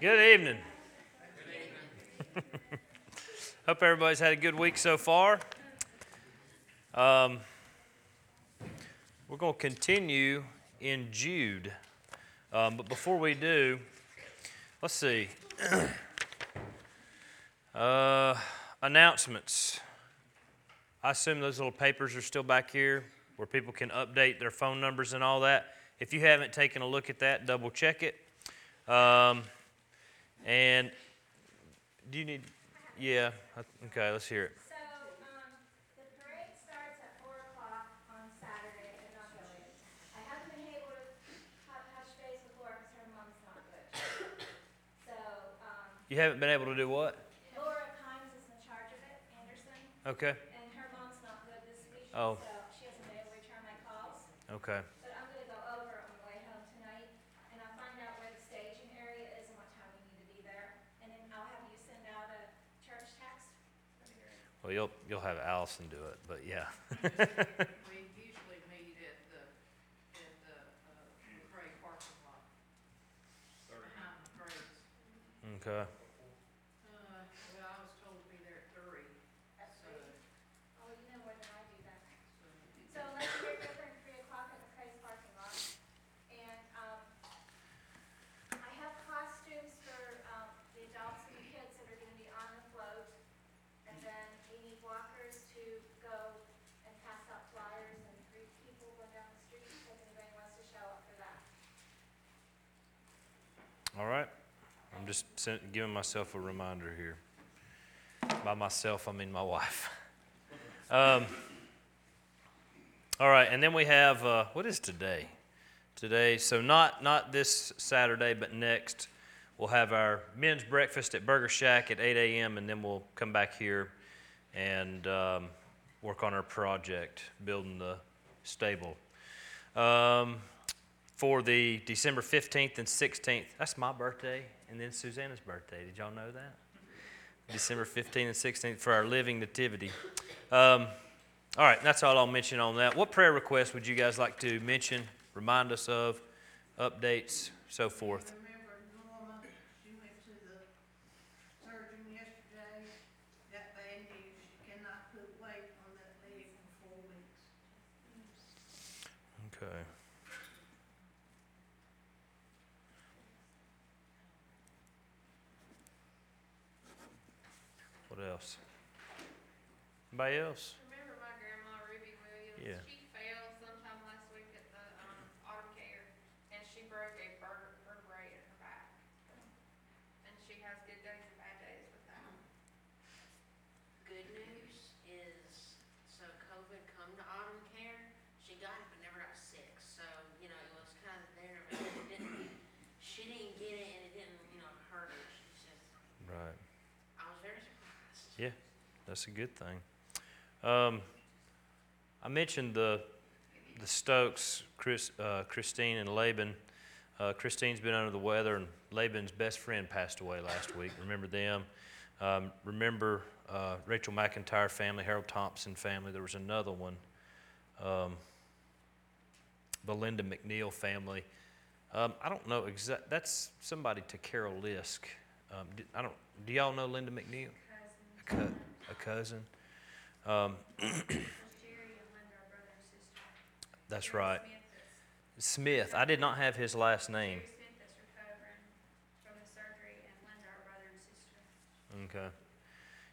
Good evening. Hope everybody's had a good week so far. Um, we're going to continue in Jude. Um, but before we do, let's see. uh, announcements. I assume those little papers are still back here where people can update their phone numbers and all that. If you haven't taken a look at that, double check it. Um, and do you need? Yeah. Okay. Let's hear it. So, um, the parade starts at four o'clock on Saturday at Dunkin'. I haven't been able to tou- touch base with Laura because her mom's not good. So, um, You haven't been able to do what? Laura Kimes is in charge of it, Anderson, Okay. and her mom's not good this week. Oh. So she hasn't been able to return my calls. Okay. But I'm gonna go over on the way home tonight, and I'll find out where the staging area is and what time we need to be there. And then I'll have you send out a church text. Well, you'll you'll have Allison do it, but yeah. We usually meet at the, at the, uh, McCray parking lot. Behind McCray's. Okay. Uh, well, I was told to be there at three, so, Oh, you know more than I do then. so. So let's meet there at three o'clock at the Craig's parking lot. And, um, I have costumes for, um, the adults and the kids that are gonna be on the float. And then we need walkers to go and pass out flyers and greet people going down the street, if anybody wants to show up for that. All right. I'm just giving myself a reminder here. By myself, I mean my wife. Um, all right, and then we have uh, what is today? Today, so not not this Saturday, but next, we'll have our men's breakfast at Burger Shack at 8 a.m., and then we'll come back here and um, work on our project, building the stable. Um, for the December 15th and 16th. That's my birthday and then Susanna's birthday. Did y'all know that? December 15th and 16th for our living nativity. Um, all right, that's all I'll mention on that. What prayer requests would you guys like to mention, remind us of, updates, so forth? Remember Norma, she went to the surgeon yesterday, got bad news, she cannot put weight on that leg for four weeks. Okay. What else? Anybody else? Remember my grandma Ruby Williams? Yeah. She fell sometime last week at the um, autumn care, and she broke a ver- vertebrae in her back. And she has good days and bad days with that. Good news is, so COVID come to autumn care, she got it but never got sick, so, you know, it was kind of there, but it didn't, she didn't get it and it didn't, you know, hurt her, she just, Right. I was very surprised. Yeah, that's a good thing. Um, I mentioned the the Stokes, Chris, uh, Christine and Laban. Uh, Christine's been under the weather, and Laban's best friend passed away last week. Remember them? Um, remember uh, Rachel McIntyre family, Harold Thompson family. There was another one, um, the Linda McNeil family. Um, I don't know exact. That's somebody to Carol Lisk. Um, d- I don't. Do y'all know Linda McNeil? A, cou- a cousin. Um, that's right. Smith. I did not have his last name. Okay.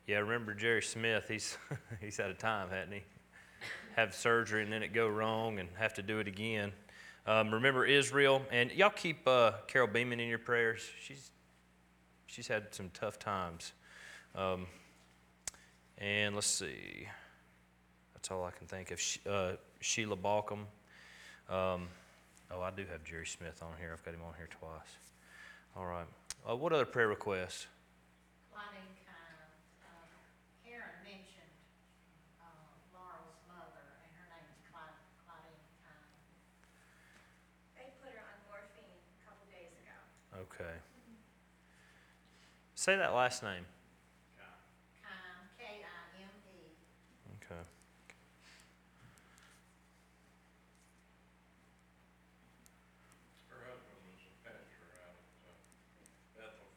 Yeah, I remember Jerry Smith? He's he's had a time, hadn't he? Have surgery and then it go wrong and have to do it again. Um, remember Israel and y'all keep uh, Carol Beeman in your prayers. She's she's had some tough times. Um, and let's see. That's all I can think of. Uh, Sheila Balcom. Um, oh, I do have Jerry Smith on here. I've got him on here twice. All right. Uh, what other prayer requests? Okay. Say that last Karen mentioned, uh, Laurel's mother, and her name's Cla- Claudine Kime. They put her on morphine a couple days ago. Okay. Say that last name. Kime, K-I-M-E. Okay. Her husband was a pastor out at uh, Bethel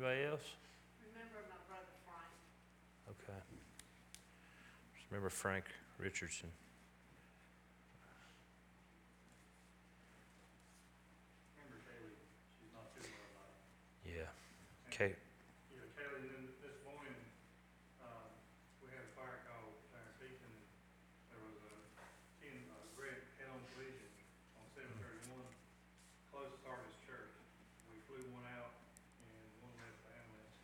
Anybody else? Remember my brother Frank. Okay. Just remember Frank Richardson. Remember Kaylee, she's not too well about it. Yeah. Okay. Yeah, Kaylee, then this morning, um, we had a fire call down in Pekin. There was a ten, a great head-on collision on seven thirty-one, close to Sardis Church. We flew one out and one left the ambulance.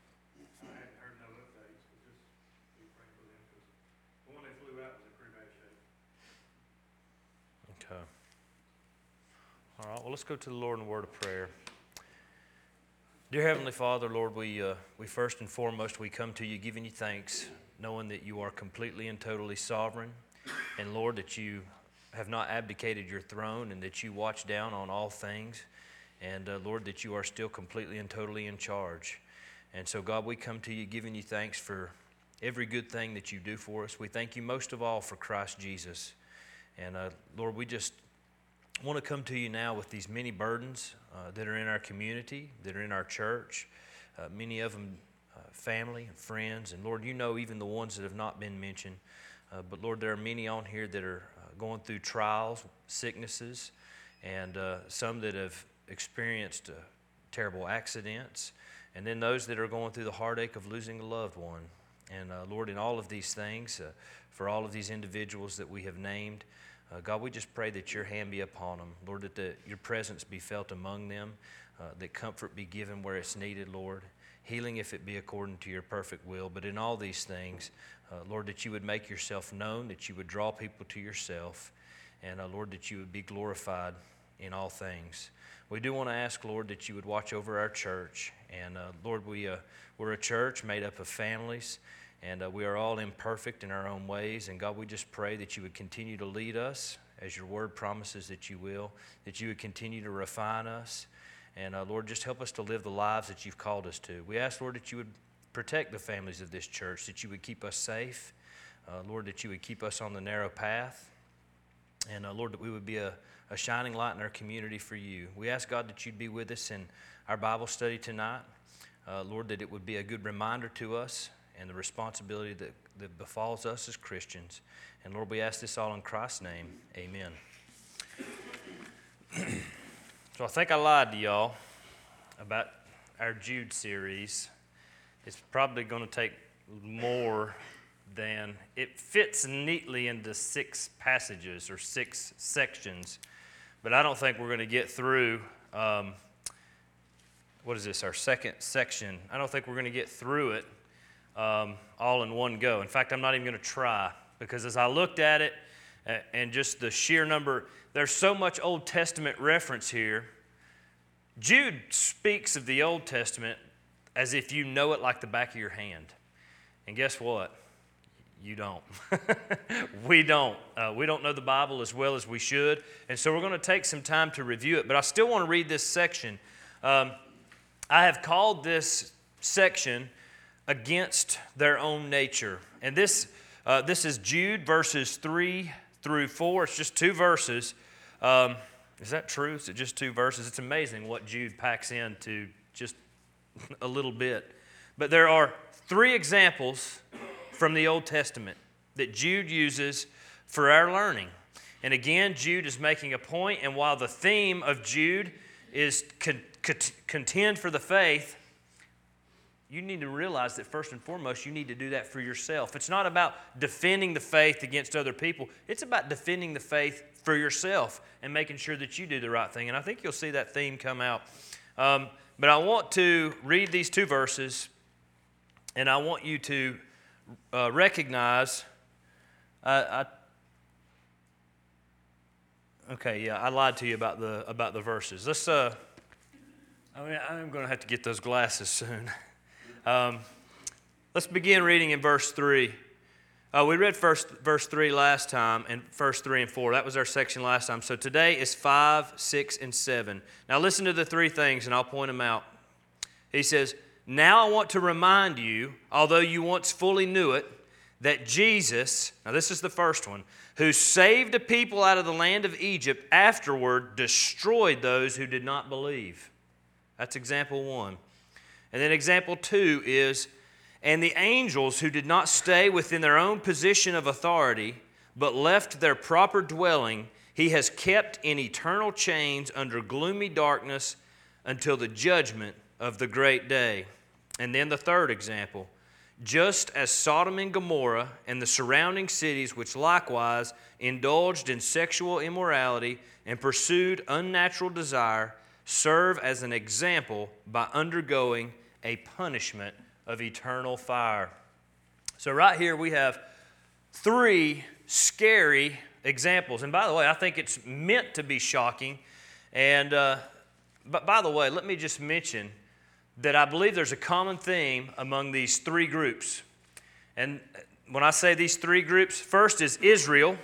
I hadn't heard no updates, but just be praying for them, because the one they flew out was in pretty bad shape. Okay. All right. Well, let's go to the Lord in a word of prayer. Dear Heavenly Father, Lord, we, uh, we first and foremost, we come to you giving you thanks, knowing that you are completely and totally sovereign. And Lord, that you have not abdicated your throne and that you watch down on all things. And uh, Lord, that you are still completely and totally in charge. And so, God, we come to you giving you thanks for every good thing that you do for us. We thank you most of all for Christ Jesus. And uh, Lord, we just want to come to you now with these many burdens uh, that are in our community, that are in our church, uh, many of them uh, family and friends. And Lord, you know even the ones that have not been mentioned. Uh, but Lord, there are many on here that are uh, going through trials, sicknesses, and uh, some that have experienced terrible accidents, and then those that are going through the heartache of losing a loved one. And Lord, in all of these things, for all of these individuals that we have named, uh, God, we just pray that your hand be upon them. Lord, that the, your presence be felt among them, uh, that comfort be given where it's needed, Lord. Healing if it be according to your perfect will. But in all these things, uh, Lord, that you would make yourself known, that you would draw people to yourself, and uh, Lord, that you would be glorified in all things. We do want to ask, Lord, that you would watch over our church. And uh, Lord, we, uh, we're a church made up of families, and uh, we are all imperfect in our own ways. And God, we just pray that you would continue to lead us as your word promises that you will, that you would continue to refine us. And uh, Lord, just help us to live the lives that you've called us to. We ask, Lord, that you would protect the families of this church, that you would keep us safe. Uh, Lord, that you would keep us on the narrow path. And uh, Lord, that we would be a, a shining light in our community for you. We ask, God, that you'd be with us in our Bible study tonight. Uh, Lord, that it would be a good reminder to us and the responsibility that, that befalls us as Christians. And Lord, we ask this all in Christ's name. Amen. so I think I lied to y'all about our Jude series. It's probably going to take more than it fits neatly into six passages or six sections, but I don't think we're going to get through. Um, what is this? Our second section. I don't think we're going to get through it um, all in one go. In fact, I'm not even going to try because as I looked at it and just the sheer number, there's so much Old Testament reference here. Jude speaks of the Old Testament as if you know it like the back of your hand. And guess what? You don't. we don't. Uh, we don't know the Bible as well as we should. And so we're going to take some time to review it. But I still want to read this section. Um, I have called this section against their own nature. And this, uh, this is Jude verses 3 through 4. It's just two verses. Um, is that true? Is it just two verses? It's amazing what Jude packs into just a little bit. But there are three examples from the Old Testament that Jude uses for our learning. And again, Jude is making a point, and while the theme of Jude is con- con- contend for the faith, you need to realize that first and foremost, you need to do that for yourself. It's not about defending the faith against other people, it's about defending the faith for yourself and making sure that you do the right thing. And I think you'll see that theme come out. Um, but I want to read these two verses, and I want you to uh, recognize. Uh, I, okay, yeah, I lied to you about the about the verses. Let's. Uh, I mean, I'm going to have to get those glasses soon. Um, let's begin reading in verse three. Uh, we read first verse three last time, and verse three and four. That was our section last time. So today is five, six, and seven. Now listen to the three things, and I'll point them out. He says. Now I want to remind you, although you once fully knew it, that Jesus, now this is the first one, who saved a people out of the land of Egypt, afterward destroyed those who did not believe. That's example one. And then example two is, and the angels who did not stay within their own position of authority, but left their proper dwelling, he has kept in eternal chains under gloomy darkness until the judgment of the great day. And then the third example just as Sodom and Gomorrah and the surrounding cities, which likewise indulged in sexual immorality and pursued unnatural desire, serve as an example by undergoing a punishment of eternal fire. So, right here we have three scary examples. And by the way, I think it's meant to be shocking. And, uh, but by the way, let me just mention that I believe there's a common theme among these three groups. And when I say these three groups, first is Israel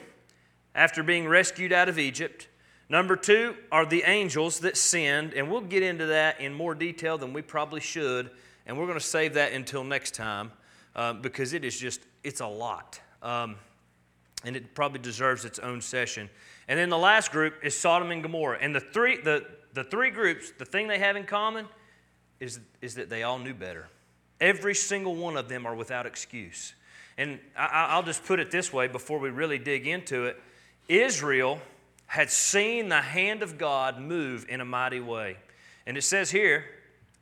after being rescued out of Egypt. Number two are the angels that sinned, and we'll get into that in more detail than we probably should, and we're going to save that until next time um, because it is just, it's a lot. Um, and it probably deserves its own session. And then the last group is Sodom and Gomorrah. And the three, the, the three groups, the thing they have in common is, is that they all knew better. Every single one of them are without excuse. And I, I'll just put it this way before we really dig into it Israel had seen the hand of God move in a mighty way. And it says here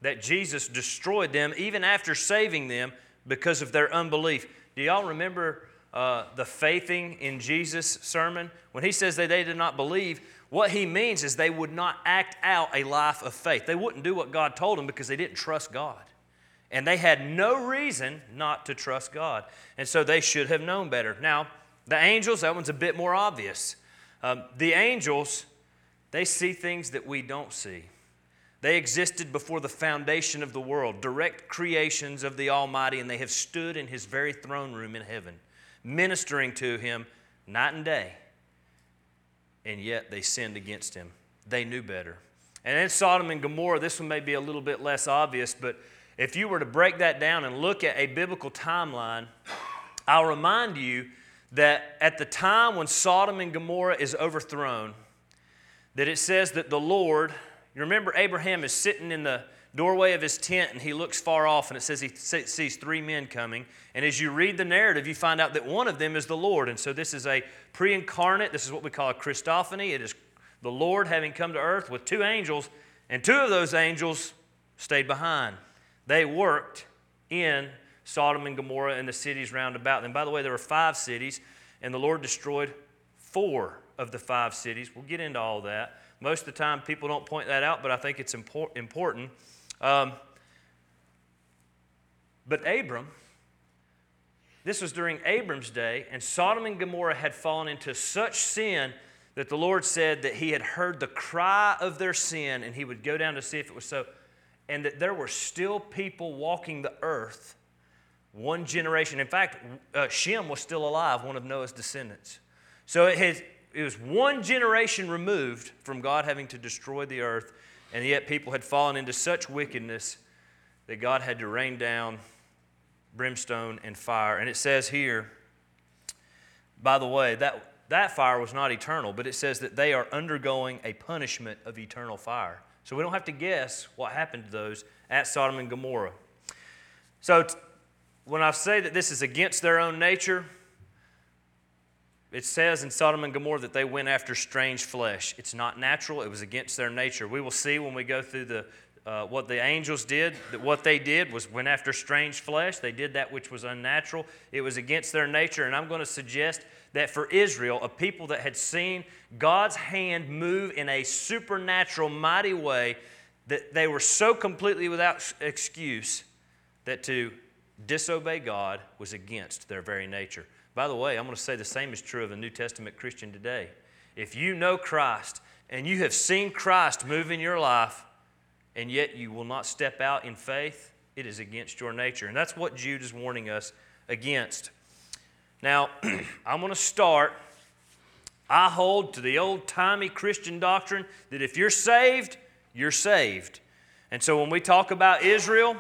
that Jesus destroyed them even after saving them because of their unbelief. Do y'all remember uh, the faithing in Jesus sermon? When he says that they did not believe, what he means is they would not act out a life of faith. They wouldn't do what God told them because they didn't trust God. And they had no reason not to trust God. And so they should have known better. Now, the angels, that one's a bit more obvious. Um, the angels, they see things that we don't see. They existed before the foundation of the world, direct creations of the Almighty, and they have stood in His very throne room in heaven, ministering to Him night and day. And yet they sinned against Him. They knew better. And in Sodom and Gomorrah, this one may be a little bit less obvious, but if you were to break that down and look at a biblical timeline, I'll remind you that at the time when Sodom and Gomorrah is overthrown, that it says that the Lord, you remember Abraham is sitting in the doorway of his tent and he looks far off and it says he sees three men coming. And as you read the narrative, you find out that one of them is the Lord. And so this is a pre incarnate, this is what we call a Christophany. It is the Lord having come to earth with two angels, and two of those angels stayed behind. They worked in Sodom and Gomorrah and the cities round about them. By the way, there were five cities, and the Lord destroyed four of the five cities. We'll get into all that. Most of the time, people don't point that out, but I think it's impor- important. Um, but Abram, this was during Abram's day, and Sodom and Gomorrah had fallen into such sin that the Lord said that He had heard the cry of their sin and He would go down to see if it was so, and that there were still people walking the earth one generation. In fact, uh, Shem was still alive, one of Noah's descendants. So it, has, it was one generation removed from God having to destroy the earth, and yet people had fallen into such wickedness that God had to rain down brimstone and fire. And it says here, by the way, that, that fire was not eternal, but it says that they are undergoing a punishment of eternal fire. So we don't have to guess what happened to those at Sodom and Gomorrah. So when I say that this is against their own nature, it says in Sodom and Gomorrah that they went after strange flesh. It's not natural, it was against their nature. We will see when we go through the, uh, what the angels did, that what they did was went after strange flesh. They did that which was unnatural. It was against their nature. And I'm going to suggest that for Israel, a people that had seen God's hand move in a supernatural, mighty way, that they were so completely without excuse that to disobey God was against their very nature. By the way, I'm going to say the same is true of a New Testament Christian today. If you know Christ and you have seen Christ move in your life, and yet you will not step out in faith, it is against your nature. And that's what Jude is warning us against. Now, I'm going to start. I hold to the old timey Christian doctrine that if you're saved, you're saved. And so when we talk about Israel,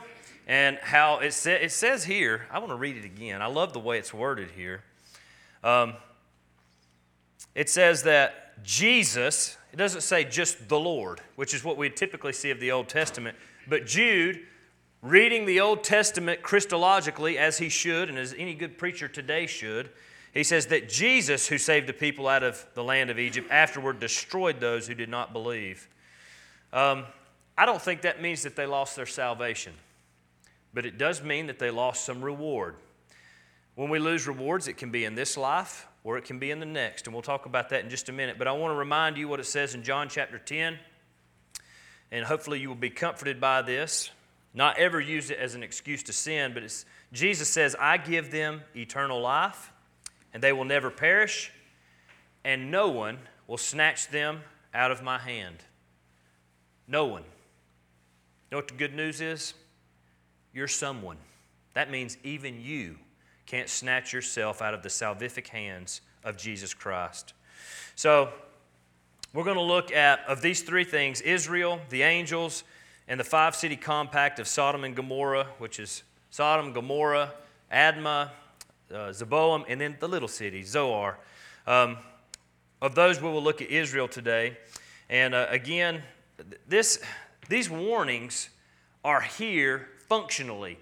and how it, sa- it says here, I want to read it again. I love the way it's worded here. Um, it says that Jesus, it doesn't say just the Lord, which is what we typically see of the Old Testament, but Jude reading the Old Testament Christologically, as he should, and as any good preacher today should, he says that Jesus, who saved the people out of the land of Egypt, afterward destroyed those who did not believe. Um, I don't think that means that they lost their salvation, but it does mean that they lost some reward. When we lose rewards, it can be in this life or it can be in the next, and we'll talk about that in just a minute. But I want to remind you what it says in John chapter 10, and hopefully you will be comforted by this. Not ever use it as an excuse to sin, but Jesus says, I give them eternal life, and they will never perish, and no one will snatch them out of my hand. No one. You know what the good news is? You're someone. That means even you can't snatch yourself out of the salvific hands of Jesus Christ. So, we're going to look at, of these three things Israel, the angels, and the five city compact of Sodom and Gomorrah, which is Sodom, Gomorrah, Admah, uh, Zeboiim, and then the little city, Zoar. Um, of those, we will look at Israel today. And uh, again, this, these warnings are here functionally.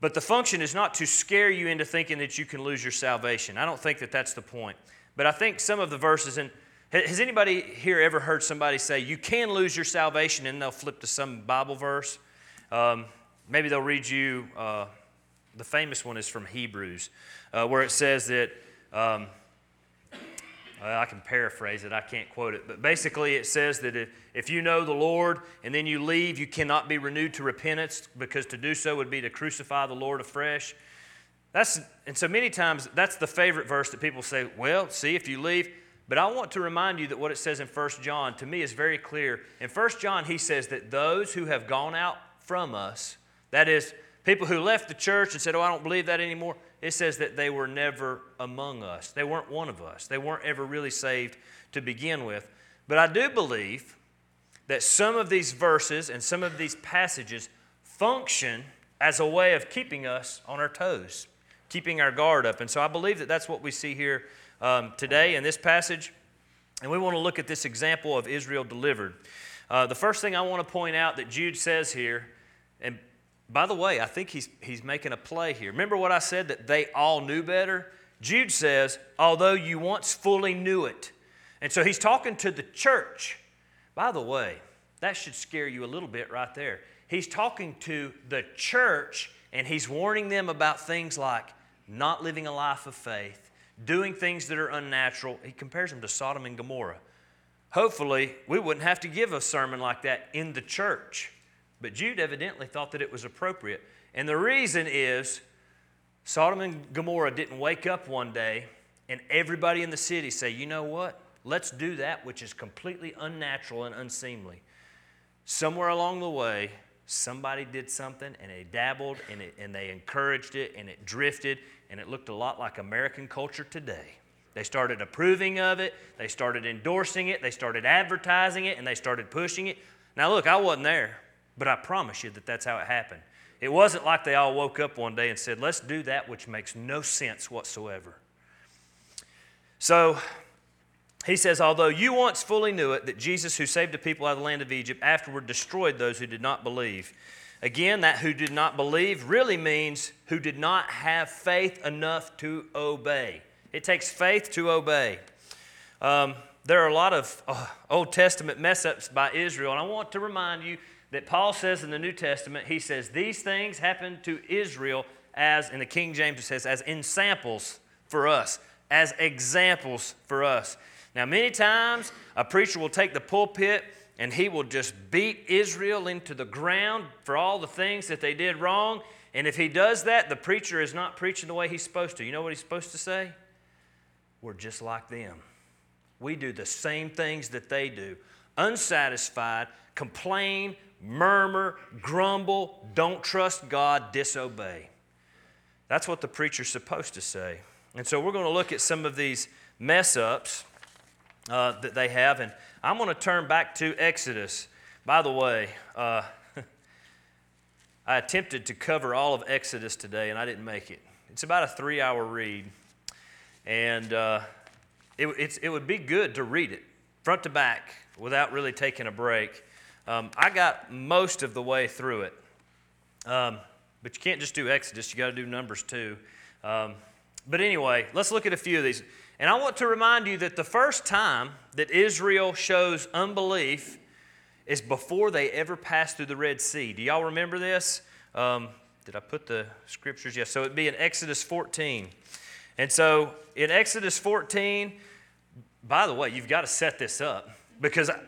But the function is not to scare you into thinking that you can lose your salvation. I don't think that that's the point. But I think some of the verses, and has anybody here ever heard somebody say, you can lose your salvation, and they'll flip to some Bible verse? Um, maybe they'll read you, uh, the famous one is from Hebrews, uh, where it says that. Um, I can paraphrase it, I can't quote it, but basically it says that if, if you know the Lord and then you leave, you cannot be renewed to repentance because to do so would be to crucify the Lord afresh. That's, and so many times that's the favorite verse that people say, well, see, if you leave. But I want to remind you that what it says in 1 John to me is very clear. In 1 John, he says that those who have gone out from us, that is, people who left the church and said, oh, I don't believe that anymore, it says that they were never among us. They weren't one of us. They weren't ever really saved to begin with. But I do believe that some of these verses and some of these passages function as a way of keeping us on our toes, keeping our guard up. And so I believe that that's what we see here um, today in this passage. And we want to look at this example of Israel delivered. Uh, the first thing I want to point out that Jude says here, and by the way, I think he's, he's making a play here. Remember what I said that they all knew better? Jude says, although you once fully knew it. And so he's talking to the church. By the way, that should scare you a little bit right there. He's talking to the church and he's warning them about things like not living a life of faith, doing things that are unnatural. He compares them to Sodom and Gomorrah. Hopefully, we wouldn't have to give a sermon like that in the church. But Jude evidently thought that it was appropriate. And the reason is Sodom and Gomorrah didn't wake up one day and everybody in the city say, you know what? Let's do that which is completely unnatural and unseemly. Somewhere along the way, somebody did something and they dabbled and, it, and they encouraged it and it drifted and it looked a lot like American culture today. They started approving of it, they started endorsing it, they started advertising it, and they started pushing it. Now, look, I wasn't there. But I promise you that that's how it happened. It wasn't like they all woke up one day and said, let's do that which makes no sense whatsoever. So he says, although you once fully knew it, that Jesus, who saved the people out of the land of Egypt, afterward destroyed those who did not believe. Again, that who did not believe really means who did not have faith enough to obey. It takes faith to obey. Um, there are a lot of uh, Old Testament mess ups by Israel, and I want to remind you that Paul says in the New Testament, he says, These things happened to Israel as, in the King James, it says, as ensamples for us, as examples for us. Now, many times a preacher will take the pulpit and he will just beat Israel into the ground for all the things that they did wrong. And if he does that, the preacher is not preaching the way he's supposed to. You know what he's supposed to say? We're just like them. We do the same things that they do. Unsatisfied, complain, murmur, grumble, don't trust God, disobey. That's what the preacher's supposed to say. And so we're going to look at some of these mess ups uh, that they have. And I'm going to turn back to Exodus. By the way, uh, I attempted to cover all of Exodus today and I didn't make it. It's about a three hour read. And uh, it, it would be good to read it front to back without really taking a break. Um, I got most of the way through it. Um, but you can't just do Exodus, you got to do Numbers too. Um, but anyway, let's look at a few of these. And I want to remind you that the first time that Israel shows unbelief is before they ever pass through the Red Sea. Do y'all remember this? Um, did I put the scriptures? Yes. So it'd be in Exodus 14. And so in Exodus 14, by the way, you've got to set this up because I,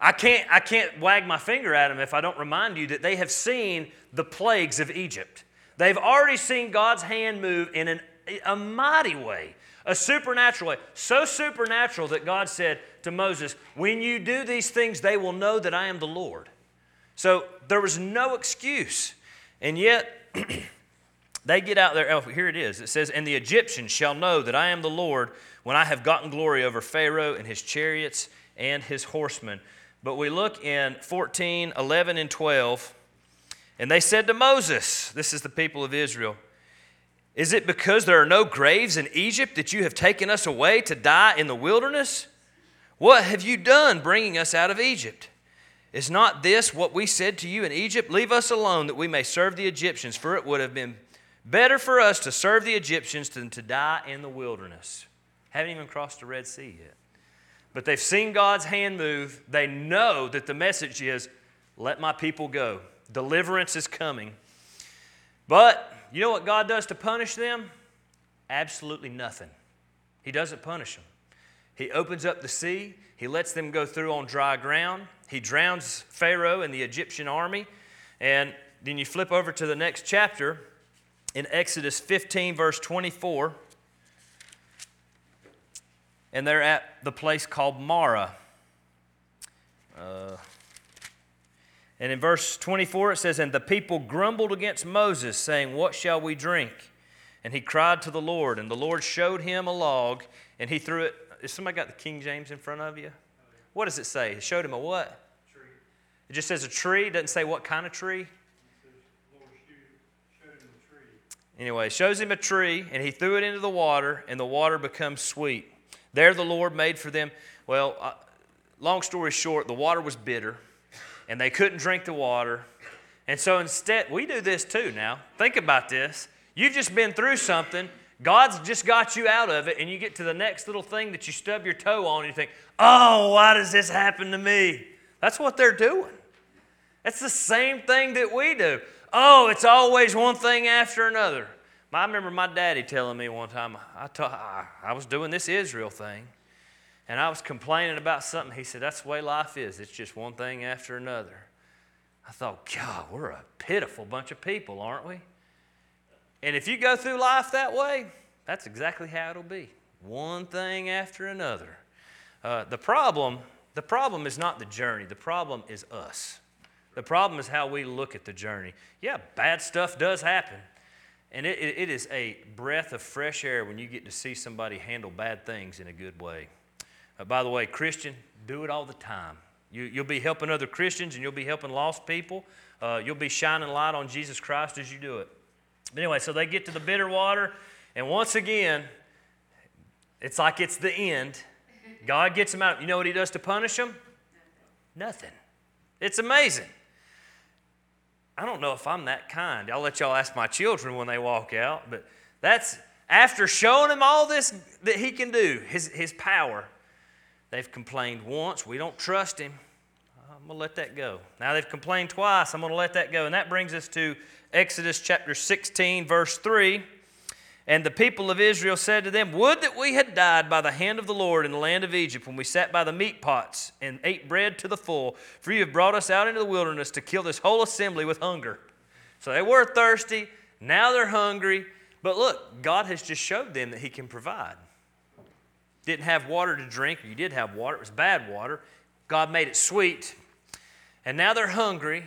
I, can't, I can't wag my finger at them if I don't remind you that they have seen the plagues of Egypt. They've already seen God's hand move in an, a mighty way, a supernatural way. So supernatural that God said to Moses, When you do these things, they will know that I am the Lord. So there was no excuse. And yet, they get out there. Oh, here it is. It says, And the Egyptians shall know that I am the Lord when I have gotten glory over Pharaoh and his chariots and his horsemen. But we look in 14, 11, and 12. And they said to Moses, This is the people of Israel, Is it because there are no graves in Egypt that you have taken us away to die in the wilderness? What have you done bringing us out of Egypt? Is not this what we said to you in Egypt? Leave us alone that we may serve the Egyptians, for it would have been better for us to serve the Egyptians than to die in the wilderness. Haven't even crossed the Red Sea yet. But they've seen God's hand move. They know that the message is let my people go. Deliverance is coming. But you know what God does to punish them? Absolutely nothing. He doesn't punish them. He opens up the sea, He lets them go through on dry ground. He drowns Pharaoh and the Egyptian army. And then you flip over to the next chapter in Exodus 15, verse 24. And they're at the place called Marah. Uh, and in verse 24 it says, And the people grumbled against Moses, saying, What shall we drink? And he cried to the Lord, and the Lord showed him a log, and he threw it. Has somebody got the King James in front of you? What does it say? It showed him a what? Tree. It just says a tree. It doesn't say what kind of tree. It says, Lord showed him the tree. Anyway, shows him a tree, and he threw it into the water, and the water becomes sweet. There the Lord made for them. Well, uh, long story short, the water was bitter, and they couldn't drink the water. And so instead, we do this too now. Think about this. You've just been through something. God's just got you out of it, and you get to the next little thing that you stub your toe on, and you think, oh, why does this happen to me? That's what they're doing. It's the same thing that we do. Oh, it's always one thing after another. I remember my daddy telling me one time, I, was doing this Israel thing, and I was complaining about something. He said, That's the way life is. It's just one thing after another. I thought, God, we're a pitiful bunch of people, aren't we? And if you go through life that way, that's exactly how it'll be. One thing after another. Uh, the problem, the problem is not the journey. The problem is us. The problem is how we look at the journey. Yeah, bad stuff does happen. And it, it, is a breath of fresh air when you get to see somebody handle bad things in a good way. Uh, by the way, Christian, do it all the time. You, you'll be helping other Christians and you'll be helping lost people. Uh, you'll be shining light on Jesus Christ as you do it. But anyway, so they get to the bitter water, and once again, it's like it's the end. God gets them out. You know what He does to punish them? Nothing. It's amazing. I don't know if I'm that kind. I'll let y'all ask my children when they walk out, but that's after showing them all this that He can do, His, his power. They've complained once. We don't trust Him. I'm going to let that go. Now they've complained twice. I'm going to let that go. And that brings us to Exodus chapter 16, verse 3. And the people of Israel said to them, Would that we had died by the hand of the Lord in the land of Egypt when we sat by the meat pots and ate bread to the full, for you have brought us out into the wilderness to kill this whole assembly with hunger. So they were thirsty, now they're hungry. But look, God has just showed them that He can provide. Didn't have water to drink, you did have water, it was bad water. God made it sweet. And now they're hungry,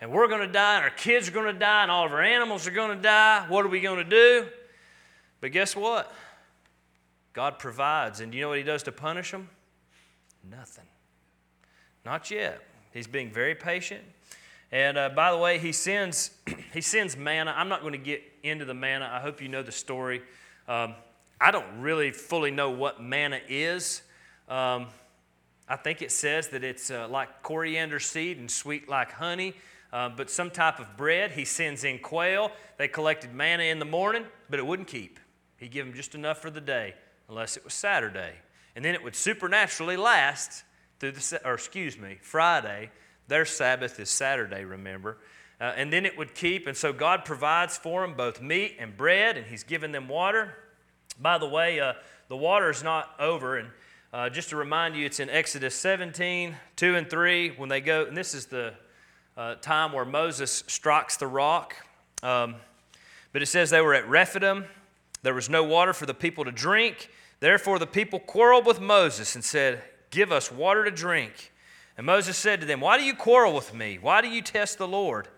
and we're going to die, and our kids are going to die, and all of our animals are going to die. What are we going to do? But guess what? God provides. And do you know what He does to punish them? Nothing. Not yet. He's being very patient. And uh, by the way, He sends, he sends manna. I'm not going to get into the manna. I hope you know the story. Um, I don't really fully know what manna is. Um, I think it says that it's uh, like coriander seed and sweet like honey. uh, but some type of bread. He sends in quail. They collected manna in the morning, but it wouldn't keep. He'd give them just enough for the day, unless it was Saturday. And then it would supernaturally last through the, or excuse me, Friday. Their Sabbath is Saturday, remember. Uh, and then it would keep, and so God provides for them both meat and bread, and He's given them water. By the way, uh, the water is not over, and uh, just to remind you, it's in Exodus 17, 2 and 3, when they go, and this is the uh, time where Moses strikes the rock. Um, but it says they were at Rephidim. There was no water for the people to drink. Therefore, the people quarreled with Moses and said, Give us water to drink. And Moses said to them, Why do you quarrel with me? Why do you test the Lord?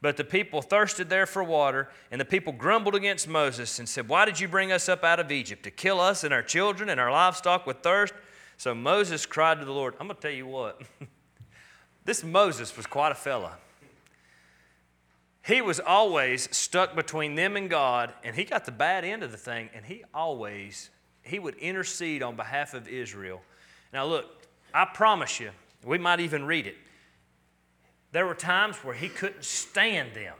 But the people thirsted there for water, and the people grumbled against Moses and said, Why did you bring us up out of Egypt? To kill us and our children and our livestock with thirst? So Moses cried to the Lord. I'm going to tell you what, this Moses was quite a fella. He was always stuck between them and God, and he got the bad end of the thing, and he always he would intercede on behalf of Israel. Now look, I promise you, we might even read it. There were times where he couldn't stand them.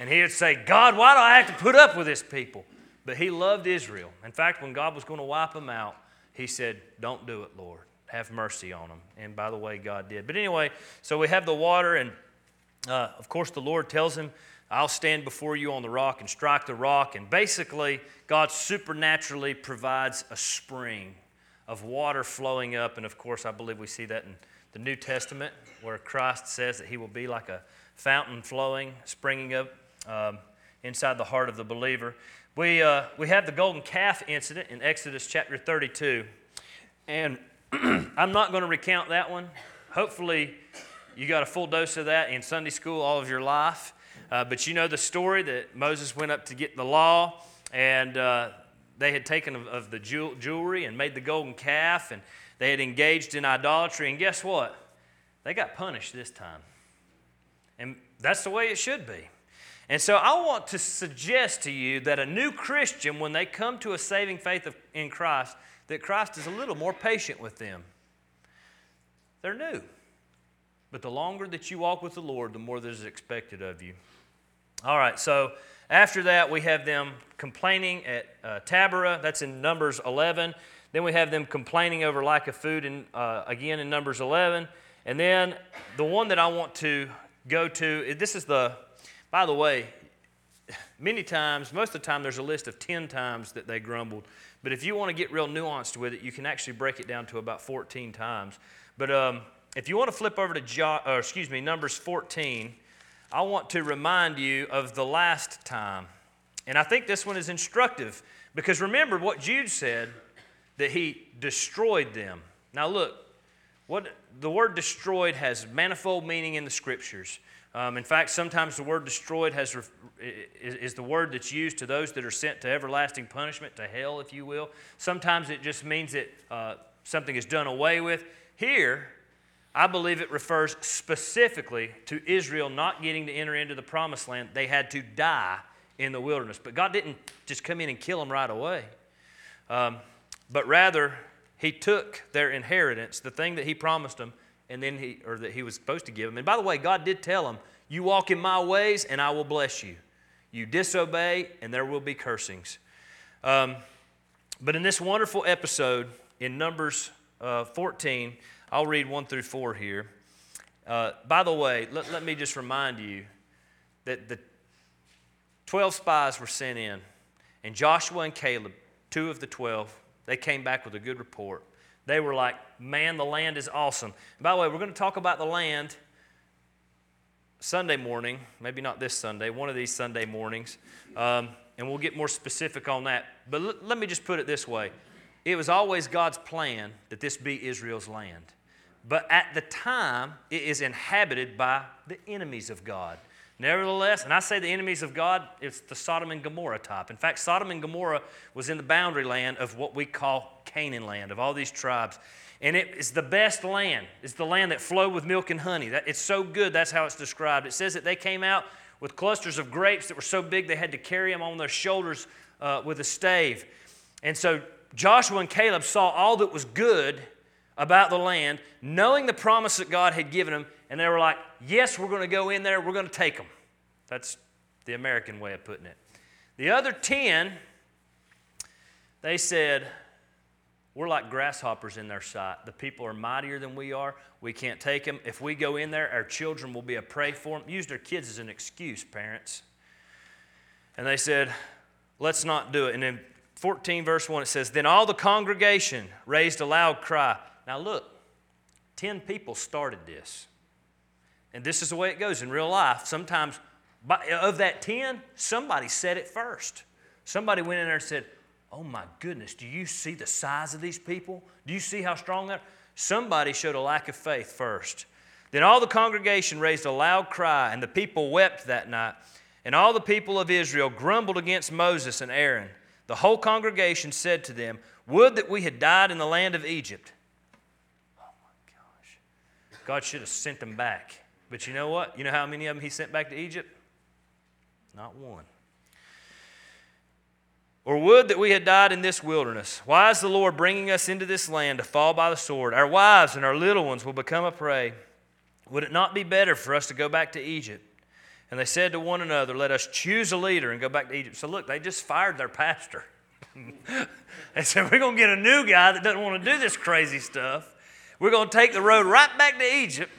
And he would say, God, why do I have to put up with this people? But he loved Israel. In fact, when God was going to wipe them out, he said, Don't do it, Lord. Have mercy on them. And by the way, God did. But anyway, so we have the water, and uh, of course, the Lord tells him, I'll stand before you on the rock and strike the rock. And basically, God supernaturally provides a spring of water flowing up. And of course, I believe we see that in the New Testament, where Christ says that he will be like a fountain flowing, springing up um, inside the heart of the believer. We, uh, we have the golden calf incident in Exodus chapter 32. And I'm not going to recount that one. Hopefully, you got a full dose of that in Sunday school all of your life. Uh, but you know the story that Moses went up to get the law, and uh, they had taken of, of the jewel, jewelry and made the golden calf, and they had engaged in idolatry. And guess what? They got punished this time. And that's the way it should be. And so I want to suggest to you that a new Christian, when they come to a saving faith of, in Christ, that Christ is a little more patient with them. They're new. But the longer that you walk with the Lord, the more that is expected of you. All right, so after that, we have them complaining at uh, Taberah. That's in Numbers 11. Then we have them complaining over lack of food, in, uh, again in Numbers 11. And then the one that I want to go to, this is the, by the way, many times, most of the time, there's a list of 10 times that they grumbled. But if you want to get real nuanced with it, you can actually break it down to about 14 times. But um, if you want to flip over to, jo- or excuse me, Numbers 14, I want to remind you of the last time. And I think this one is instructive because remember what Jude said that he destroyed them. Now, look, what the word destroyed has manifold meaning in the scriptures. Um, in fact, sometimes the word destroyed has, is, is the word that's used to those that are sent to everlasting punishment, to hell, if you will. Sometimes it just means that uh, something is done away with. Here, I believe it refers specifically to Israel not getting to enter into the promised land. They had to die in the wilderness. But God didn't just come in and kill them right away. Um, but rather, He took their inheritance, the thing that He promised them, and then He, or that He was supposed to give them. And by the way, God did tell them, You walk in my ways, and I will bless you. You disobey, and there will be cursings. Um, but in this wonderful episode in Numbers uh, 14, I'll read 1 through 4 here. Uh, by the way, let, let me just remind you that the 12 spies were sent in, and Joshua and Caleb, two of the 12, they came back with a good report. They were like, man, the land is awesome. By the way, we're going to talk about the land Sunday morning, maybe not this Sunday, one of these Sunday mornings, um, and we'll get more specific on that. But l- let me just put it this way it was always God's plan that this be Israel's land. But at the time, it is inhabited by the enemies of God. Nevertheless, and I say the enemies of God, it's the Sodom and Gomorrah type. In fact, Sodom and Gomorrah was in the boundary land of what we call Canaan land, of all these tribes. And it is the best land. It's the land that flowed with milk and honey. It's so good, that's how it's described. It says that they came out with clusters of grapes that were so big they had to carry them on their shoulders uh, with a stave. And so Joshua and Caleb saw all that was good about the land, knowing the promise that God had given them, and they were like, Yes, we're going to go in there, we're going to take them. That's the American way of putting it. The other 10, they said, We're like grasshoppers in their sight. The people are mightier than we are. We can't take them. If we go in there, our children will be a prey for them. Use their kids as an excuse, parents. And they said, Let's not do it. And in 14, verse 1, it says, Then all the congregation raised a loud cry. Now look, 10 people started this. And this is the way it goes in real life. Sometimes, of that 10, somebody said it first. Somebody went in there and said, Oh my goodness, do you see the size of these people? Do you see how strong they are? Somebody showed a lack of faith first. Then all the congregation raised a loud cry, and the people wept that night. And all the people of Israel grumbled against Moses and Aaron. The whole congregation said to them, Would that we had died in the land of Egypt. Oh my gosh. God should have sent them back. But you know what? You know how many of them he sent back to Egypt? Not one. Or would that we had died in this wilderness. Why is the Lord bringing us into this land to fall by the sword? Our wives and our little ones will become a prey. Would it not be better for us to go back to Egypt? And they said to one another, Let us choose a leader and go back to Egypt. So look, they just fired their pastor. they said, We're going to get a new guy that doesn't want to do this crazy stuff. We're going to take the road right back to Egypt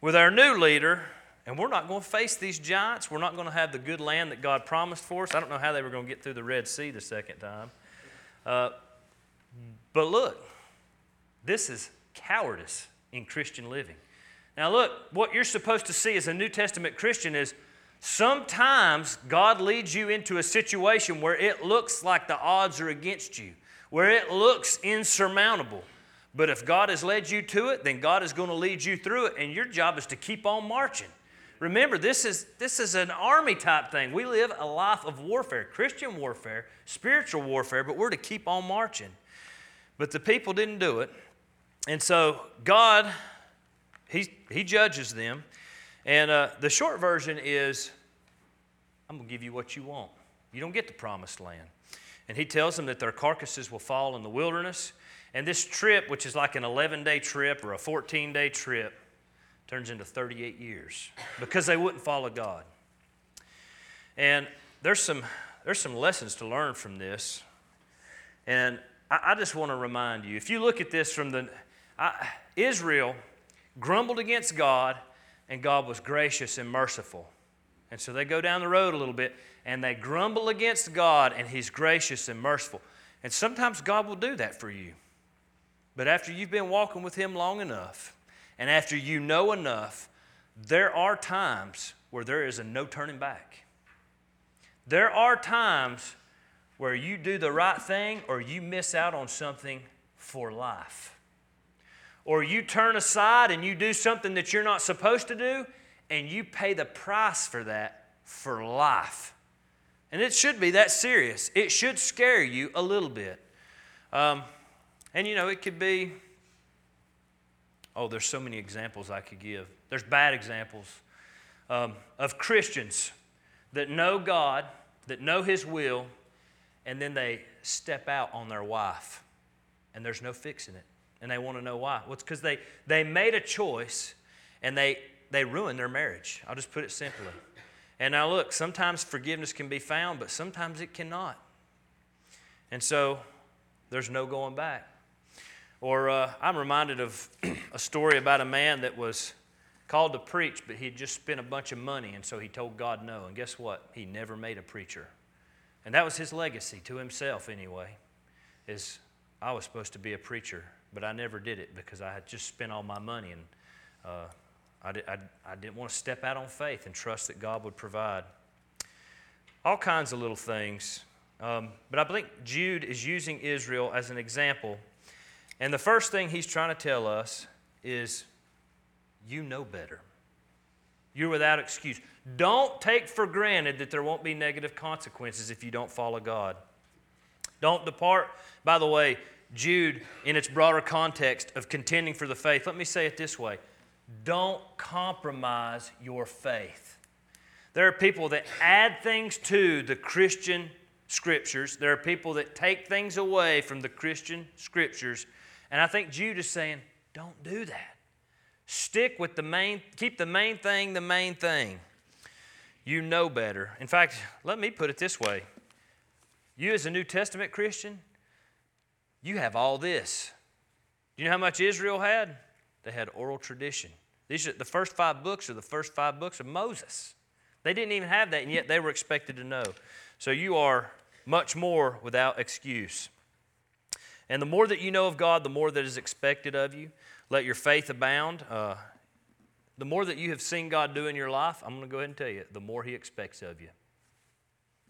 with our new leader, and we're not going to face these giants. We're not going to have the good land that God promised for us. I don't know how they were going to get through the Red Sea the second time. Uh, but look, this is cowardice in Christian living. Now, look, what you're supposed to see as a New Testament Christian is sometimes God leads you into a situation where it looks like the odds are against you, where it looks insurmountable. But if God has led you to it, then God is going to lead you through it, and your job is to keep on marching. Remember, this is, this is an army type thing. We live a life of warfare, Christian warfare, spiritual warfare, but we're to keep on marching. But the people didn't do it. And so God he, he judges them. And uh, the short version is I'm going to give you what you want. You don't get the promised land. And he tells them that their carcasses will fall in the wilderness. And this trip, which is like an 11 day trip or a 14 day trip, turns into 38 years because they wouldn't follow God. And there's some, there's some lessons to learn from this. And I, I just want to remind you if you look at this from the I, Israel grumbled against God, and God was gracious and merciful. And so they go down the road a little bit and they grumble against God, and He's gracious and merciful. And sometimes God will do that for you. But after you've been walking with Him long enough, and after you know enough, there are times where there is a no turning back. There are times where you do the right thing or you miss out on something for life or you turn aside and you do something that you're not supposed to do, and you pay the price for that for life. And it should be that serious. It should scare you a little bit. Um, and you know, it could be, oh, there's so many examples I could give. There's bad examples um, of Christians that know God, that know His will, and then they step out on their wife, and there's no fixing it and they want to know why. Well, it's because they, they made a choice and they, they ruined their marriage. I'll just put it simply. And now, look, sometimes forgiveness can be found, but sometimes it cannot. And so there's no going back. Or uh, I'm reminded of a story about a man that was called to preach, but he had just spent a bunch of money, and so he told God no. And guess what? He never made a preacher. And that was his legacy to himself, anyway, is I was supposed to be a preacher, but I never did it because I had just spent all my money and uh, I, did, I, I didn't want to step out on faith and trust that God would provide. All kinds of little things. Um, but I think Jude is using Israel as an example. And the first thing he's trying to tell us is you know better. You're without excuse. Don't take for granted that there won't be negative consequences if you don't follow God. Don't depart. By the way, Jude, in its broader context of contending for the faith, let me say it this way don't compromise your faith. There are people that add things to the Christian scriptures, there are people that take things away from the Christian scriptures. And I think Jude is saying, don't do that. Stick with the main, keep the main thing the main thing. You know better. In fact, let me put it this way you, as a New Testament Christian, you have all this. Do you know how much Israel had? They had oral tradition. These are, the first five books are the first five books of Moses. They didn't even have that, and yet they were expected to know. So you are much more without excuse. And the more that you know of God, the more that is expected of you. Let your faith abound. Uh, the more that you have seen God do in your life, I'm going to go ahead and tell you, the more He expects of you.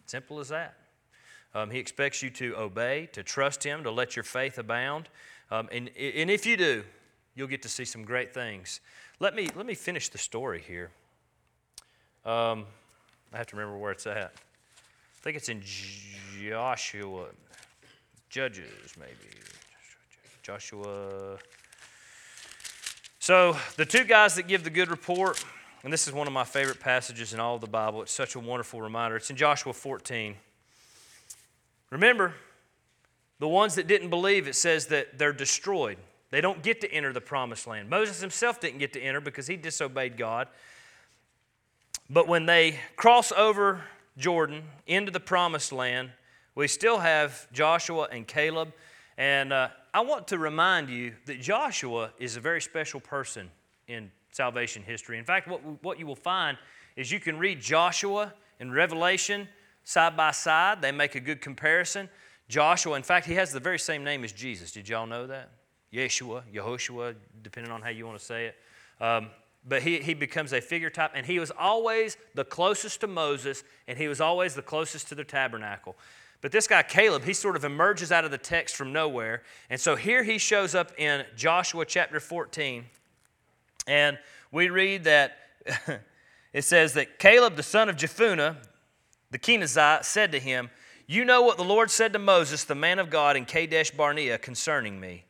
Simple as that. Um, he expects you to obey, to trust Him, to let your faith abound. Um, and, and if you do, you'll get to see some great things. Let me, let me finish the story here. Um, I have to remember where it's at. I think it's in Joshua, Judges, maybe. Joshua. So, the two guys that give the good report, and this is one of my favorite passages in all of the Bible. It's such a wonderful reminder. It's in Joshua 14. Remember, the ones that didn't believe, it says that they're destroyed. They don't get to enter the promised land. Moses himself didn't get to enter because he disobeyed God. But when they cross over Jordan into the promised land, we still have Joshua and Caleb. And uh, I want to remind you that Joshua is a very special person in salvation history. In fact, what, what you will find is you can read Joshua in Revelation side by side, they make a good comparison. Joshua, in fact, he has the very same name as Jesus. Did y'all know that? Yeshua, Yehoshua, depending on how you want to say it. Um, but he, he becomes a figure type, and he was always the closest to Moses, and he was always the closest to the tabernacle. But this guy, Caleb, he sort of emerges out of the text from nowhere. And so here he shows up in Joshua chapter 14. And we read that it says that Caleb, the son of Jephunneh, the Kenizzite, said to him, You know what the Lord said to Moses, the man of God, in Kadesh Barnea concerning me.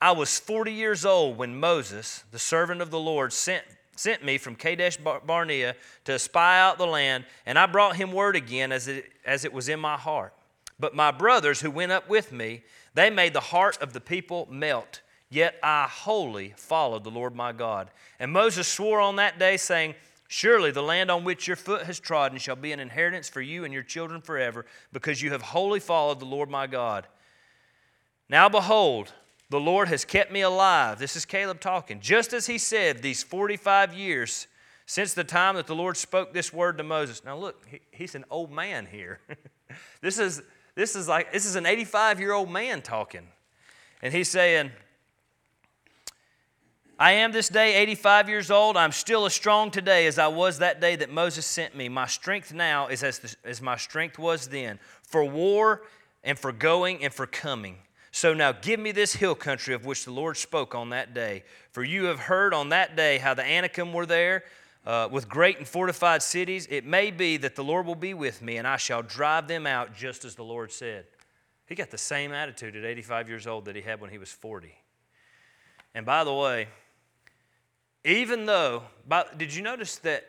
I was 40 years old when Moses, the servant of the Lord, sent, sent me from Kadesh Barnea to spy out the land, and I brought him word again as it, as it was in my heart. But my brothers who went up with me, they made the heart of the people melt. Yet I wholly followed the Lord my God. And Moses swore on that day, saying, Surely the land on which your foot has trodden shall be an inheritance for you and your children forever, because you have wholly followed the Lord my God. Now behold, the Lord has kept me alive. This is Caleb talking. Just as he said, these 45 years since the time that the Lord spoke this word to Moses. Now look, he, he's an old man here. this is this is like this is an 85 year old man talking. And he's saying, I am this day 85 years old. I'm still as strong today as I was that day that Moses sent me. My strength now is as, the, as my strength was then, for war and for going and for coming. So now give me this hill country of which the Lord spoke on that day. For you have heard on that day how the Anakim were there uh, with great and fortified cities. It may be that the Lord will be with me, and I shall drive them out just as the Lord said. He got the same attitude at 85 years old that he had when he was 40. And by the way, even though, by, did you notice that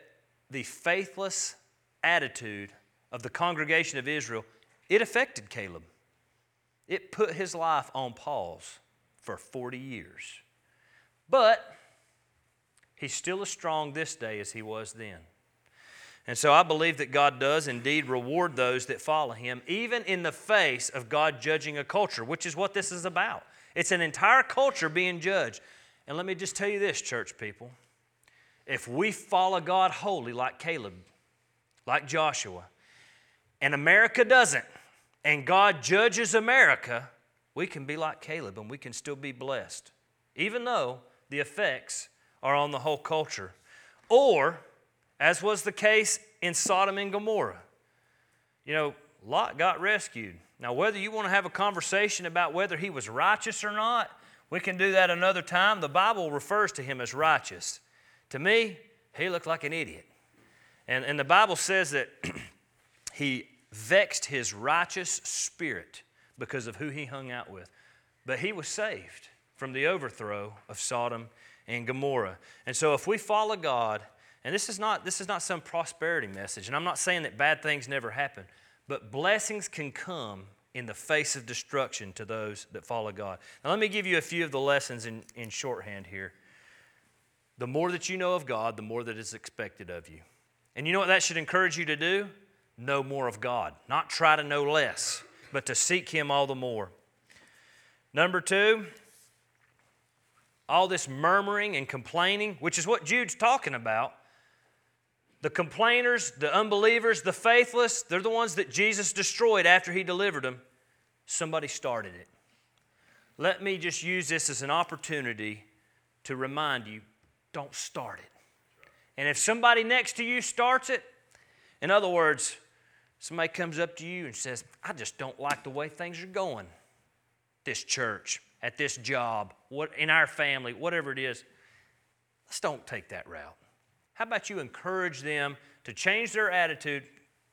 the faithless attitude of the congregation of Israel, it affected Caleb. It put his life on pause for 40 years. But he's still as strong this day as he was then. And so I believe that God does indeed reward those that follow him, even in the face of God judging a culture, which is what this is about. It's an entire culture being judged. And let me just tell you this, church people. If we follow God wholly, like Caleb, like Joshua, and America doesn't, and God judges America, we can be like Caleb and we can still be blessed, even though the effects are on the whole culture. Or, as was the case in Sodom and Gomorrah, you know, Lot got rescued. Now, whether you want to have a conversation about whether he was righteous or not, we can do that another time. The Bible refers to him as righteous. To me, he looked like an idiot. And, and the Bible says that he vexed his righteous spirit because of who he hung out with. But he was saved from the overthrow of Sodom and Gomorrah. And so if we follow God, and this is not this is not some prosperity message, and I'm not saying that bad things never happen, but blessings can come in the face of destruction to those that follow God. Now, let me give you a few of the lessons in, in shorthand here. the more that you know of God, the more that is expected of you. And you know what that should encourage you to do? Know more of God. Not try to know less, but to seek Him all the more. Number two, all this murmuring and complaining, which is what Jude's talking about. The complainers, the unbelievers, the faithless, they're the ones that Jesus destroyed after He delivered them. Somebody started it. Let me just use this as an opportunity to remind you don't start it. And if somebody next to you starts it, in other words, somebody comes up to you and says, I just don't like the way things are going. This church, at this job, what in our family, whatever it is, let's don't take that route. How about you encourage them to change their attitude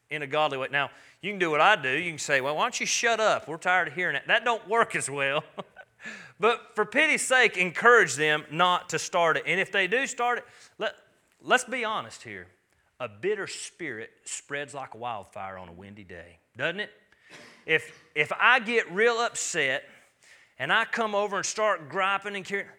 in a godly way? Now, you can do what I do. You can say, "Well, why don't you shut up? We're tired of hearing it." That don't work as well. but for pity's sake, encourage them not to start it. And if they do start it, let, let's be honest here. A bitter spirit spreads like a wildfire on a windy day, doesn't it? If, if I get real upset and I come over and start griping and carrying,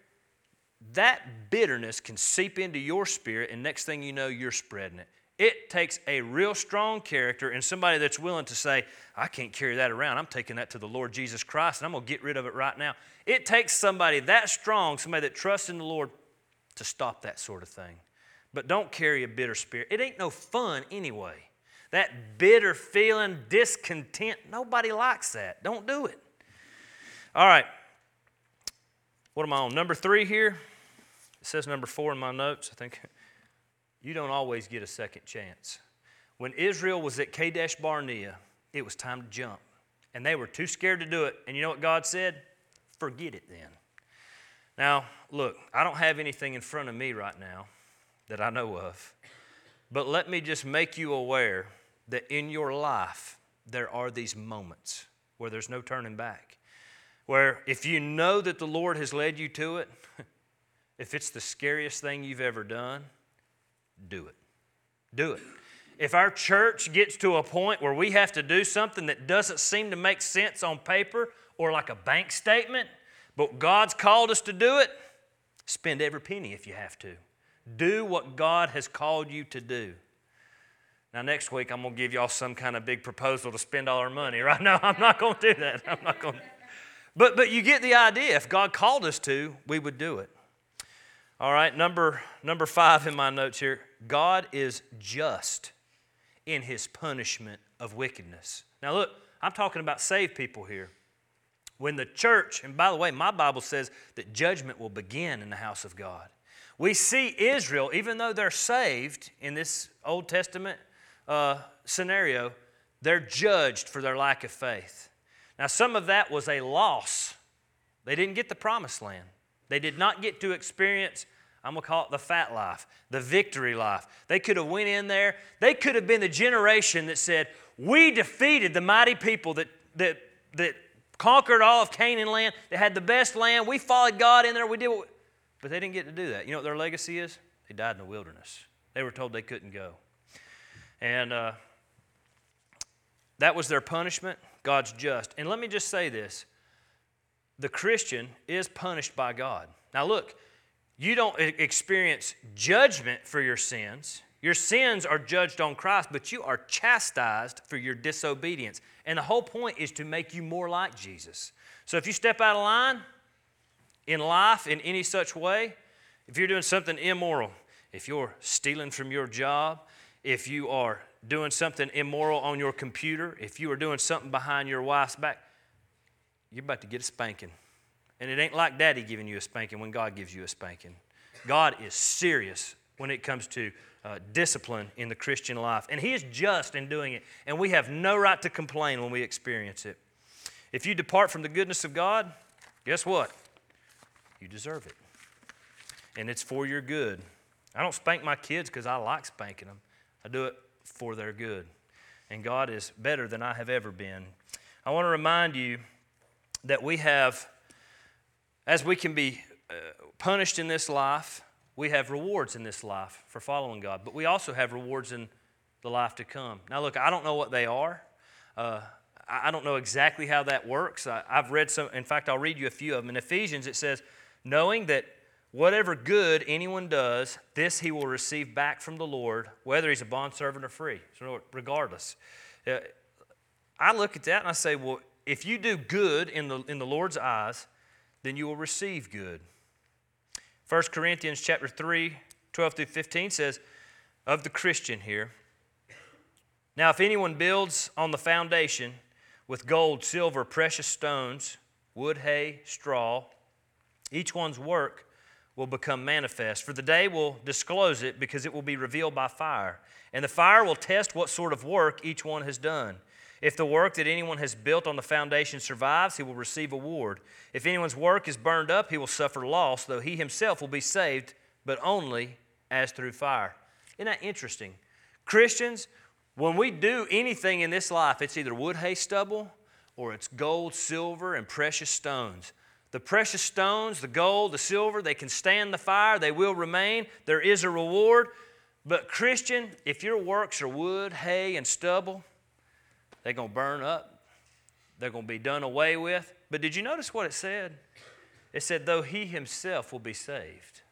that bitterness can seep into your spirit, and next thing you know, you're spreading it. It takes a real strong character and somebody that's willing to say, I can't carry that around. I'm taking that to the Lord Jesus Christ and I'm going to get rid of it right now. It takes somebody that strong, somebody that trusts in the Lord, to stop that sort of thing. But don't carry a bitter spirit. It ain't no fun anyway. That bitter feeling, discontent, nobody likes that. Don't do it. All right. What am I on? Number three here? It says number four in my notes, I think. You don't always get a second chance. When Israel was at Kadesh Barnea, it was time to jump. And they were too scared to do it. And you know what God said? Forget it then. Now, look, I don't have anything in front of me right now that I know of. But let me just make you aware that in your life, there are these moments where there's no turning back. Where if you know that the Lord has led you to it, if it's the scariest thing you've ever done, do it. Do it. If our church gets to a point where we have to do something that doesn't seem to make sense on paper or like a bank statement, but God's called us to do it, spend every penny if you have to. Do what God has called you to do. Now, next week, I'm going to give y'all some kind of big proposal to spend all our money. Right now, I'm not going to do that. I'm not going to. But, but you get the idea. If God called us to, we would do it. All right, number, number five in my notes here God is just in his punishment of wickedness. Now, look, I'm talking about saved people here. When the church, and by the way, my Bible says that judgment will begin in the house of God. We see Israel, even though they're saved in this Old Testament uh, scenario, they're judged for their lack of faith. Now, some of that was a loss. They didn't get the promised land. They did not get to experience, I'm going to call it the fat life, the victory life. They could have went in there. They could have been the generation that said, we defeated the mighty people that, that, that conquered all of Canaan land, that had the best land. We followed God in there. We did what, but they didn't get to do that. You know what their legacy is? They died in the wilderness. They were told they couldn't go. And uh, that was their punishment. God's just. And let me just say this the Christian is punished by God. Now, look, you don't experience judgment for your sins. Your sins are judged on Christ, but you are chastised for your disobedience. And the whole point is to make you more like Jesus. So if you step out of line in life in any such way, if you're doing something immoral, if you're stealing from your job, if you are doing something immoral on your computer, if you are doing something behind your wife's back, you're about to get a spanking. And it ain't like daddy giving you a spanking when God gives you a spanking. God is serious when it comes to uh, discipline in the Christian life. And He is just in doing it. And we have no right to complain when we experience it. If you depart from the goodness of God, guess what? You deserve it. And it's for your good. I don't spank my kids because I like spanking them, I do it for their good. And God is better than I have ever been. I want to remind you that we have, as we can be uh, punished in this life, we have rewards in this life for following God, but we also have rewards in the life to come. Now, look, I don't know what they are. Uh, I don't know exactly how that works. I, I've read some, in fact, I'll read you a few of them. In Ephesians, it says, knowing that Whatever good anyone does, this he will receive back from the Lord, whether he's a bondservant or free. So, regardless. Uh, I look at that and I say, well, if you do good in the, in the Lord's eyes, then you will receive good. 1 Corinthians chapter 3, 12 through 15 says, of the Christian here. Now, if anyone builds on the foundation with gold, silver, precious stones, wood, hay, straw, each one's work will become manifest. For the day will disclose it because it will be revealed by fire. And the fire will test what sort of work each one has done. If the work that anyone has built on the foundation survives, he will receive a reward. If anyone's work is burned up, he will suffer loss, though he himself will be saved, but only as through fire. Isn't that interesting? Christians, when we do anything in this life, it's either wood, hay, stubble, or it's gold, silver, and precious stones. The precious stones, the gold, the silver, they can stand the fire, they will remain. There is a reward. But, Christian, if your works are wood, hay, and stubble, they're going to burn up, they're going to be done away with. But did you notice what it said? It said, though he himself will be saved.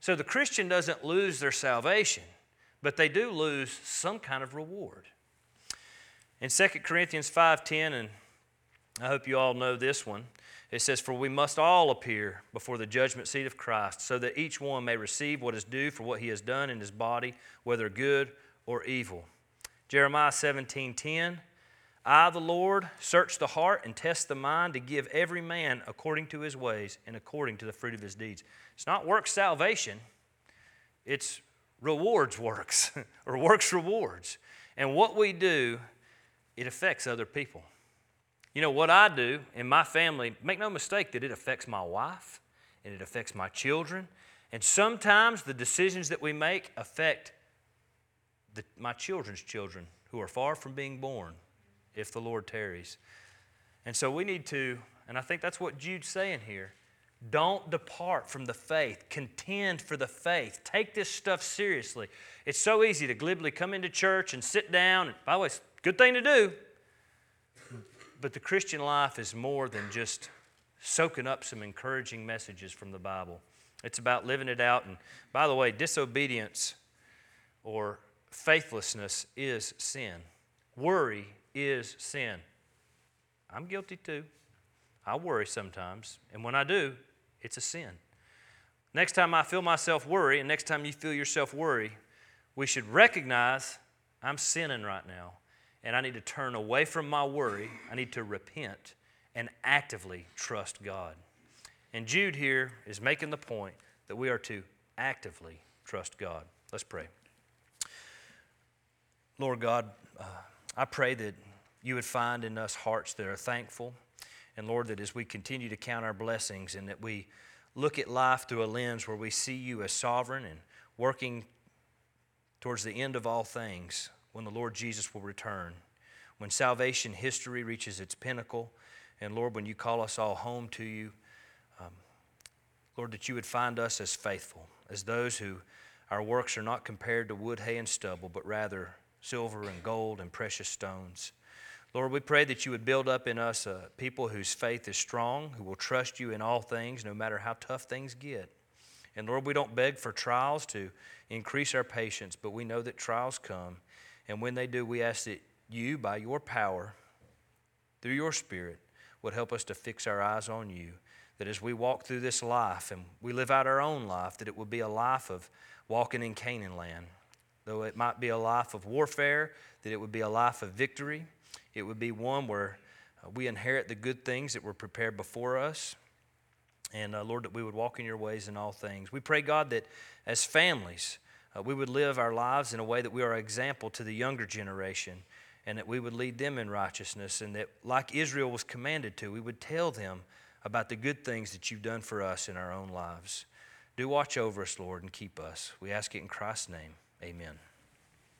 So the Christian doesn't lose their salvation, but they do lose some kind of reward. In 2 Corinthians 5:10 and I hope you all know this one. It says for we must all appear before the judgment seat of Christ so that each one may receive what is due for what he has done in his body whether good or evil. Jeremiah 17:10 I, the Lord, search the heart and test the mind to give every man according to his ways and according to the fruit of his deeds. It's not works salvation, it's rewards works, or works rewards. And what we do, it affects other people. You know, what I do in my family, make no mistake that it affects my wife and it affects my children. And sometimes the decisions that we make affect the, my children's children who are far from being born if the Lord tarries. And so we need to, and I think that's what Jude's saying here. Don't depart from the faith. Contend for the faith. Take this stuff seriously. It's so easy to glibly come into church and sit down. And, by the way, it's a good thing to do. But the Christian life is more than just soaking up some encouraging messages from the Bible. It's about living it out. And by the way, disobedience or faithlessness is sin. Worry is sin. I'm guilty too. I worry sometimes, and when I do, it's a sin. Next time I feel myself worry, and next time you feel yourself worry, we should recognize I'm sinning right now, and I need to turn away from my worry. I need to repent and actively trust God. And Jude here is making the point that we are to actively trust God. Let's pray. Lord God, uh, I pray that you would find in us hearts that are thankful. And Lord, that as we continue to count our blessings and that we look at life through a lens where we see you as sovereign and working towards the end of all things when the Lord Jesus will return, when salvation history reaches its pinnacle, and Lord, when you call us all home to you, um, Lord, that you would find us as faithful, as those who our works are not compared to wood, hay, and stubble, but rather silver and gold and precious stones. Lord, we pray that you would build up in us uh, people whose faith is strong, who will trust you in all things, no matter how tough things get. And Lord, we don't beg for trials to increase our patience, but we know that trials come. And when they do, we ask that you, by your power, through your Spirit, would help us to fix our eyes on you. That as we walk through this life and we live out our own life, that it would be a life of walking in Canaan land though it might be a life of warfare, that it would be a life of victory. It would be one where uh, we inherit the good things that were prepared before us. And uh, Lord, that we would walk in your ways in all things. We pray, God, that as families, uh, we would live our lives in a way that we are an example to the younger generation and that we would lead them in righteousness. And that, like Israel was commanded to, we would tell them about the good things that you've done for us in our own lives. Do watch over us, Lord, and keep us. We ask it in Christ's name. Amen.